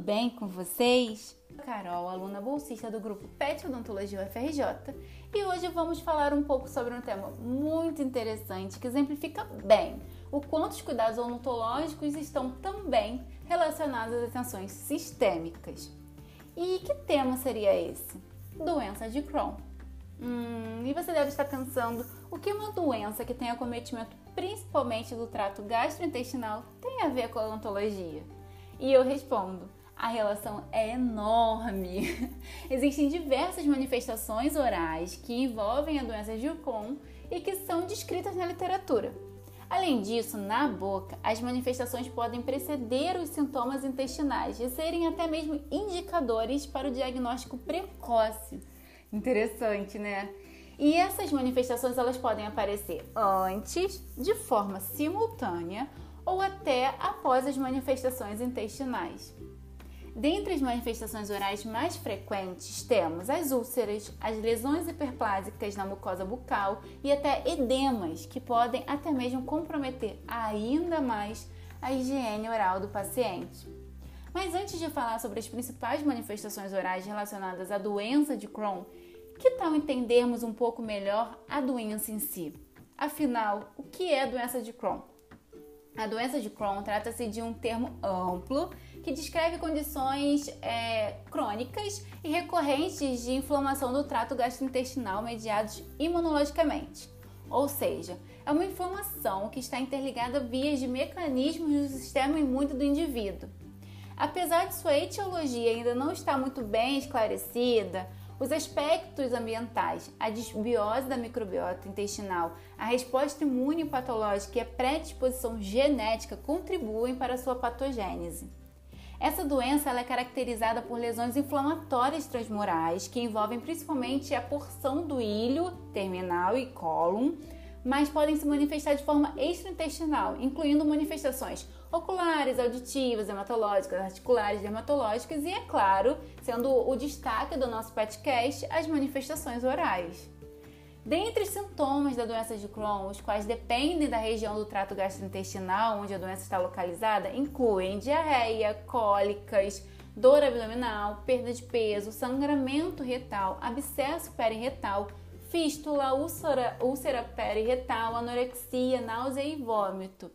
bem com vocês? Carol, aluna bolsista do grupo PET Odontologia UFRJ, e hoje vamos falar um pouco sobre um tema muito interessante que exemplifica bem o quanto os cuidados odontológicos estão também relacionados às atenções sistêmicas. E que tema seria esse? Doença de Crohn. Hum, e você deve estar pensando o que uma doença que tem acometimento principalmente do trato gastrointestinal tem a ver com a odontologia? E eu respondo: a relação é enorme. Existem diversas manifestações orais que envolvem a doença de Crohn e que são descritas na literatura. Além disso, na boca, as manifestações podem preceder os sintomas intestinais e serem até mesmo indicadores para o diagnóstico precoce. Interessante, né? E essas manifestações elas podem aparecer antes, de forma simultânea ou até após as manifestações intestinais. Dentre as manifestações orais mais frequentes, temos as úlceras, as lesões hiperplásicas na mucosa bucal e até edemas, que podem até mesmo comprometer ainda mais a higiene oral do paciente. Mas antes de falar sobre as principais manifestações orais relacionadas à doença de Crohn, que tal entendermos um pouco melhor a doença em si? Afinal, o que é a doença de Crohn? A doença de Crohn trata-se de um termo amplo que descreve condições é, crônicas e recorrentes de inflamação do trato gastrointestinal mediados imunologicamente. Ou seja, é uma inflamação que está interligada a vias de mecanismos do sistema imune do indivíduo. Apesar de sua etiologia ainda não estar muito bem esclarecida, os aspectos ambientais, a desbiose da microbiota intestinal, a resposta imune patológica e a predisposição genética contribuem para a sua patogênese. Essa doença é caracterizada por lesões inflamatórias transmurais que envolvem principalmente a porção do ilho terminal e cólon, mas podem se manifestar de forma extraintestinal, incluindo manifestações oculares, auditivas, hematológicas, articulares, dermatológicas e, é claro, sendo o destaque do nosso podcast, as manifestações orais. Dentre os sintomas da doença de Crohn, os quais dependem da região do trato gastrointestinal onde a doença está localizada, incluem diarreia, cólicas, dor abdominal, perda de peso, sangramento retal, abscesso periretal, fístula, úlcera, úlcera periretal, anorexia, náusea e vômito.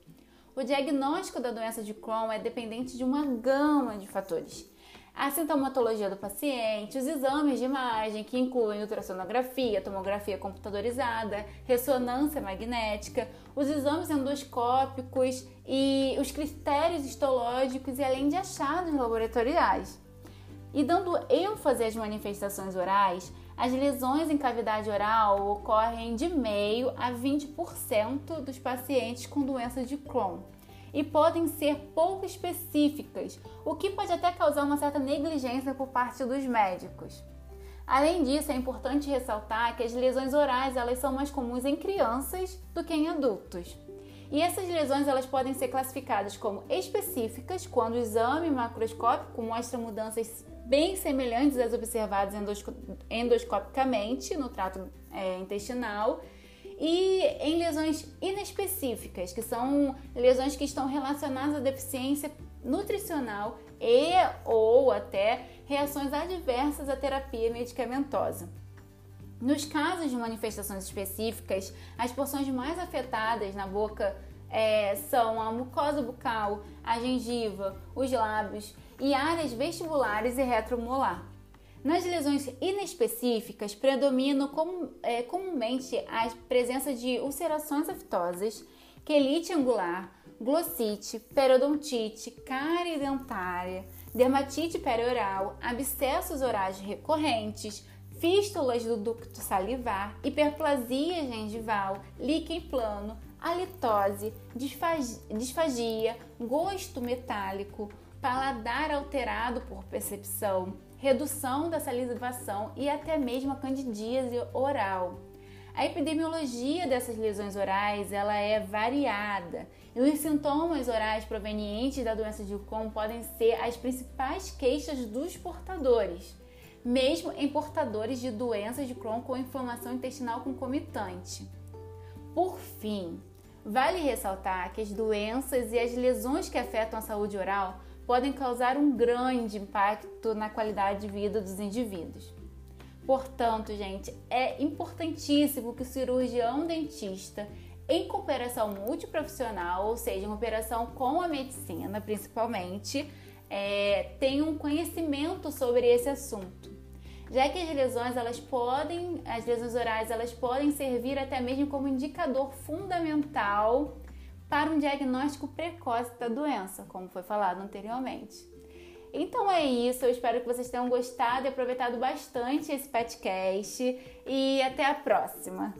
O diagnóstico da doença de Crohn é dependente de uma gama de fatores. A sintomatologia do paciente, os exames de imagem, que incluem ultrassonografia, tomografia computadorizada, ressonância magnética, os exames endoscópicos e os critérios histológicos e além de achados laboratoriais. E dando ênfase às manifestações orais, as lesões em cavidade oral ocorrem de meio a 20% dos pacientes com doença de Crohn e podem ser pouco específicas, o que pode até causar uma certa negligência por parte dos médicos. Além disso, é importante ressaltar que as lesões orais elas são mais comuns em crianças do que em adultos. E essas lesões elas podem ser classificadas como específicas quando o exame macroscópico mostra mudanças bem semelhantes às observadas endoscopicamente no trato é, intestinal e em lesões inespecíficas, que são lesões que estão relacionadas à deficiência nutricional e ou até reações adversas à terapia medicamentosa. Nos casos de manifestações específicas, as porções mais afetadas na boca é, são a mucosa bucal, a gengiva, os lábios e áreas vestibulares e retromolar. Nas lesões inespecíficas, predomina com, é, comumente a presença de ulcerações aftosas, quelite angular, glossite, periodontite, cárie dentária, dermatite perioral, abscessos orais recorrentes, fístulas do ducto salivar, hiperplasia gengival, líquen plano, halitose, disfagia, gosto metálico, paladar alterado por percepção, redução da salivação e até mesmo a candidíase oral. A epidemiologia dessas lesões orais ela é variada e os sintomas orais provenientes da doença de Crohn podem ser as principais queixas dos portadores, mesmo em portadores de doenças de Crohn com inflamação intestinal concomitante. Por fim, vale ressaltar que as doenças e as lesões que afetam a saúde oral podem causar um grande impacto na qualidade de vida dos indivíduos. Portanto, gente, é importantíssimo que o cirurgião dentista, em cooperação multiprofissional, ou seja, em cooperação com a medicina principalmente, é, tenha um conhecimento sobre esse assunto. Já que as lesões elas podem, as lesões orais elas podem servir até mesmo como indicador fundamental para um diagnóstico precoce da doença, como foi falado anteriormente. Então é isso, eu espero que vocês tenham gostado e aproveitado bastante esse podcast e até a próxima.